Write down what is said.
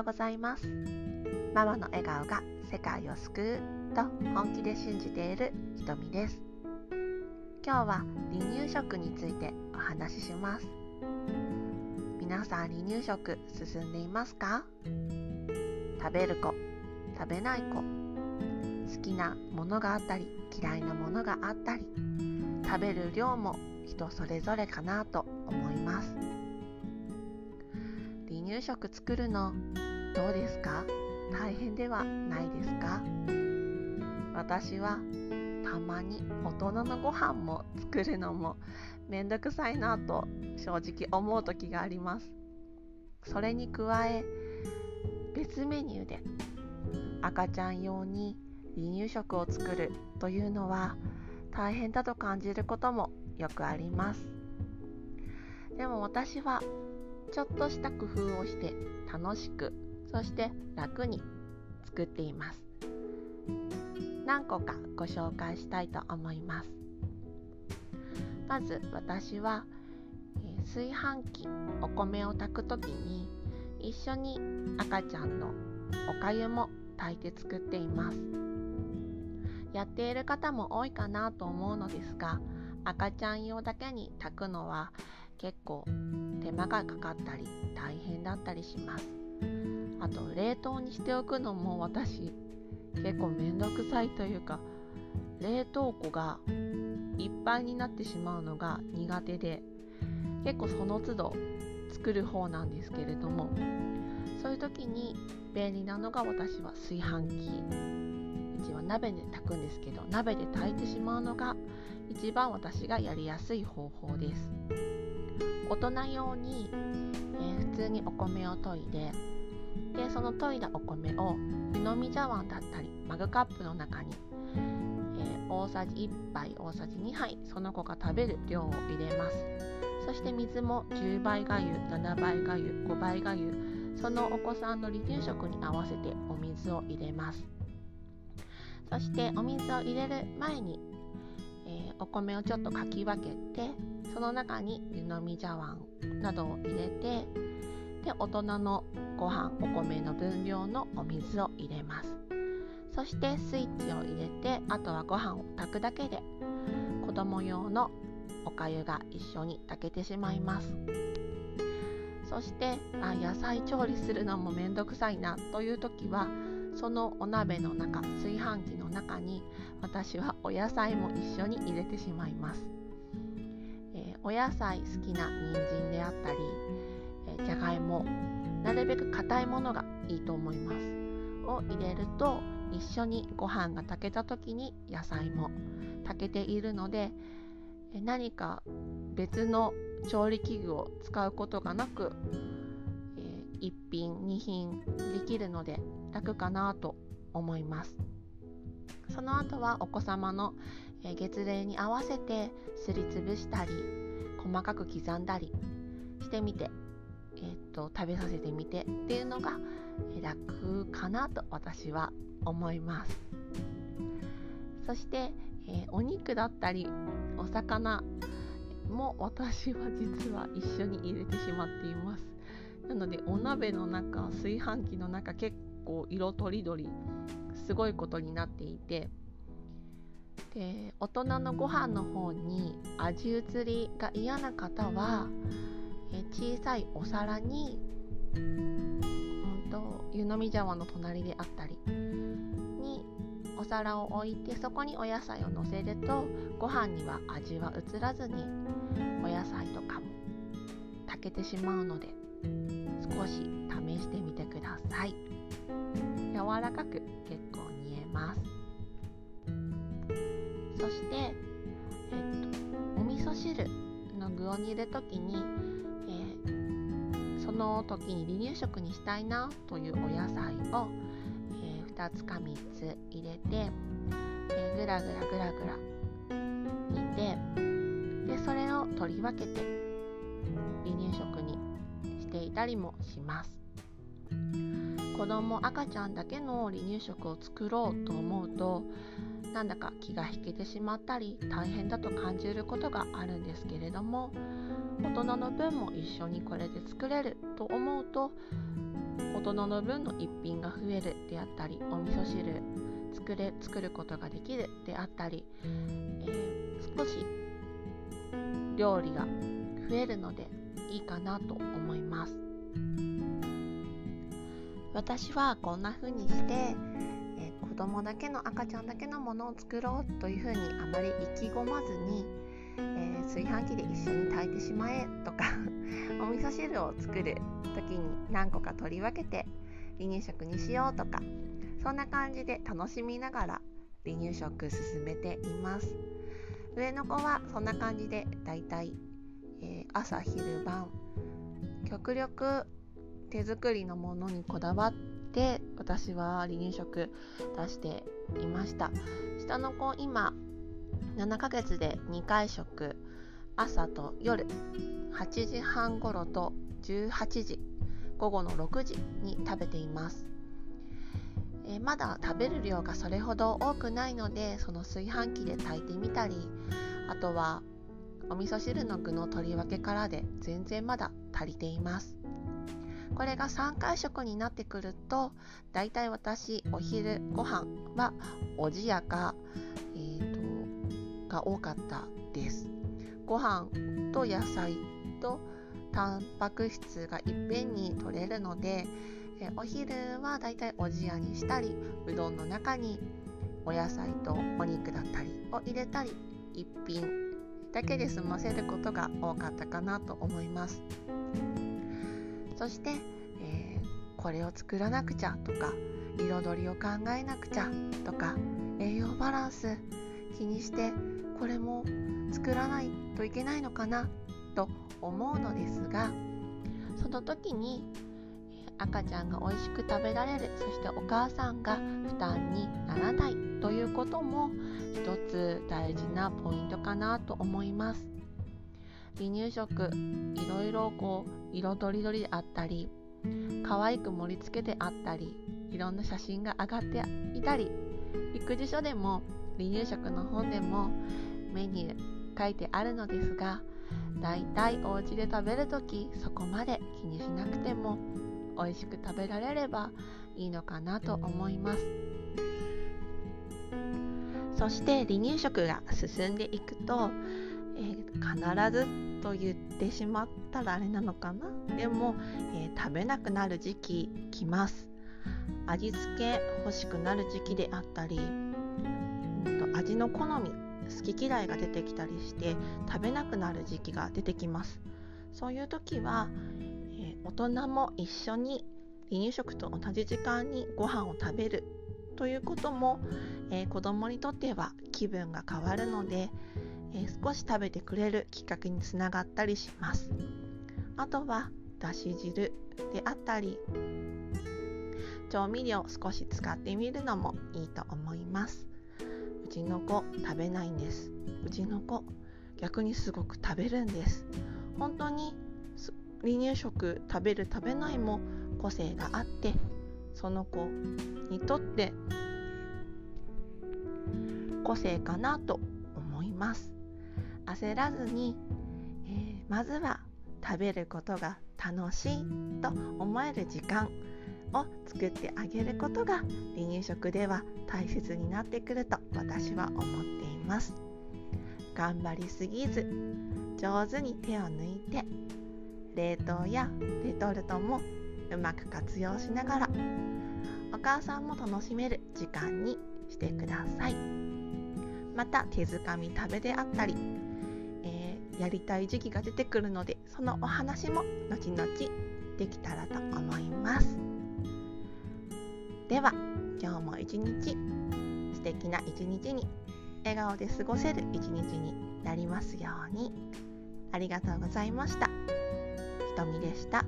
ようございます。ママの笑顔が世界を救うと本気で信じているひとみです。今日は離乳食についてお話しします。皆さん離乳食進んでいますか？食べる子食べない子好きなものがあったり嫌いなものがあったり食べる量も人それぞれかなと思います。離乳食作るのどうですか？大変ではないですか？私はたまに大人のご飯も作るのもめんどくさいなと正直思う時があります。それに加え別メニューで赤ちゃん用に離乳食を作るというのは大変だと感じることもよくあります。でも私はちょっとした工夫をして楽しくそして楽に作っています。何個かご紹介したいと思います。まず私は炊飯器お米を炊く時に一緒に赤ちゃんのおかゆも炊いて作っています。やっている方も多いかなと思うのですが赤ちゃん用だけに炊くのは結構手間がかかったり大変だったりします。あと冷凍にしておくのも私結構めんどくさいというか冷凍庫がいっぱいになってしまうのが苦手で結構その都度作る方なんですけれどもそういう時に便利なのが私は炊飯器。うちは鍋で炊くんですけど鍋で炊いてしまうのが一番私がやりやすい方法です。大人用に、えー、普通にお米を研いででその研いだお米を湯飲み茶碗だったりマグカップの中に、えー、大さじ1杯大さじ2杯その子が食べる量を入れます。そして水も10倍がゆ7倍がゆ5倍がゆそのお子さんの離乳食に合わせてお水を入れます。そしてお水を入れる前に、えー、お米をちょっとかき分けてその中に湯飲み茶碗などを入れてで大人のご飯お米の分量のお水を入れます。そしてスイッチを入れてあとはご飯を炊くだけで子供用のおかゆが一緒に炊けてしまいます。そしてあ野菜調理するのもめんどくさいなという時はそのお鍋の中炊飯器の中に私はお野菜も一緒に入れてしまいます、えー、お野菜好きな人参であったり、え、じゃがいも。なるべく硬いものがいいと思います。を入れると一緒にご飯が炊けた時に野菜も。炊けているので何か別の調理器具を使うことがなくえ1品2品できるので楽かなと思います。その後はお子様の月齢に合わせてすりつぶしたり細かく刻んだりしてみて、えー、っと食べさせてみてっていうのが楽かなと私は思います。そして、えー、お肉だったりお魚も私は実は一緒に入れてしまっています。なのでお鍋の中炊飯器の中結構色とりどりすごいことになっていてで大人のご飯の方に味移りが嫌な方はえ小さいお皿に、うんと、湯飲み茶碗の隣であったりにお皿を置いてそこにお野菜をのせるとご飯には味は移らずにお野菜とかも炊けてしまうので少し試してみてください。柔らかく結構煮えます。そして、えっと、お味噌汁の具を煮る時に、の時に離乳食にしたいなというお野菜を、えー、2つか3つ入れて、えー、ぐらぐらぐらぐら煮てでそれを取り分けて離乳食にしていたりもします。子供赤ちゃんだけの離乳食を作ろうと思うとなんだか気が引けてしまったり大変だと感じることがあるんですけれども大人の分も一緒にこれで作れると思うと大人の分の一品が増えるであったりお味噌汁作れ作ることができるであったり、えー、少し料理が増えるのでいいかなと思います。私はこんな風にして、えー、子供だけの赤ちゃんだけのものを作ろうという風にあまり意気込まずに、えー、炊飯器で一緒に炊いてしまえとか お味噌汁を作る時に何個か取り分けて離乳食にしようとかそんな感じで楽しみながら離乳食進めています。上の子はそんな感じでだいたい、え、朝昼晩極力手作りのものにこだわって私は離乳食出していました。下の子今7ヶ月で2回食。朝と夜。8時半頃と18時。午後の6時に食べています、え、まだ食べる量がそれほど多くないのでその炊飯器で炊いてみたり。あとはお味噌汁の具の取り分けからで全然まだ足りています。これが3回食になってくるとだいたい私お昼ご飯はおじやか、えー、が多かったです。ご飯と野菜とタンパク質がいっぺんに取れるのでえお昼はだいたいおじやにしたりうどんの中にお野菜とお肉だったりを入れたり一品だけで済ませることが多かったかなと思います。そして、えー、これを作らなくちゃとか彩りを考えなくちゃとか栄養バランス気にしてこれも作らないといけないのかなと思うのですがその時に赤ちゃんが美味しく食べられるそしてお母さんが負担にならないということも一つ大事なポイントかなと思います。離乳食いろいろこう色とりどりであったり可愛く盛り付けてあったりいろんな写真が上がっていたり育児書でも離乳食の本でもメニュー書いてあるのですがだいたいお家で食べるときそこまで気にしなくても美味しく食べられればいいのかなと思います。そして離乳食が進んでいくと、えー、必ずと言ってしまったらあれなのかな？でも、えー、食べなくなる時期来ます。味付け欲しくなる時期であったり、味の好み好き嫌いが出てきたりして食べなくなる時期が出てきます。そういう時は、えー、大人も一緒に離乳食と同じ時間にご飯を食べる。ということも、えー、子供にとっては気分が変わるので、えー、少し食べてくれるきっかけにつながったりします。あとはだし汁であったり調味料少し使ってみるのもいいと思います。ちの子食べないんです。うちの子逆にすごく食べるんです。本当に離乳食食べる食べないも個性があってその子にとって個性かなと思います。焦らずに、えー、まずは食べることが楽しいと思える時間。を作ってあげることが離乳食では大切になってくると私は思っています頑張りすぎず上手に手を抜いて冷凍やレトルトもうまく活用しながらお母さんも楽しめる時間にしてくださいまた手づかみ食べであったり、えー、やりたい時期が出てくるのでそのお話も後々できたらと思います。では今日も一日素敵な一日に笑顔で過ごせる一日になりますようにありがとうございましたひとみでした。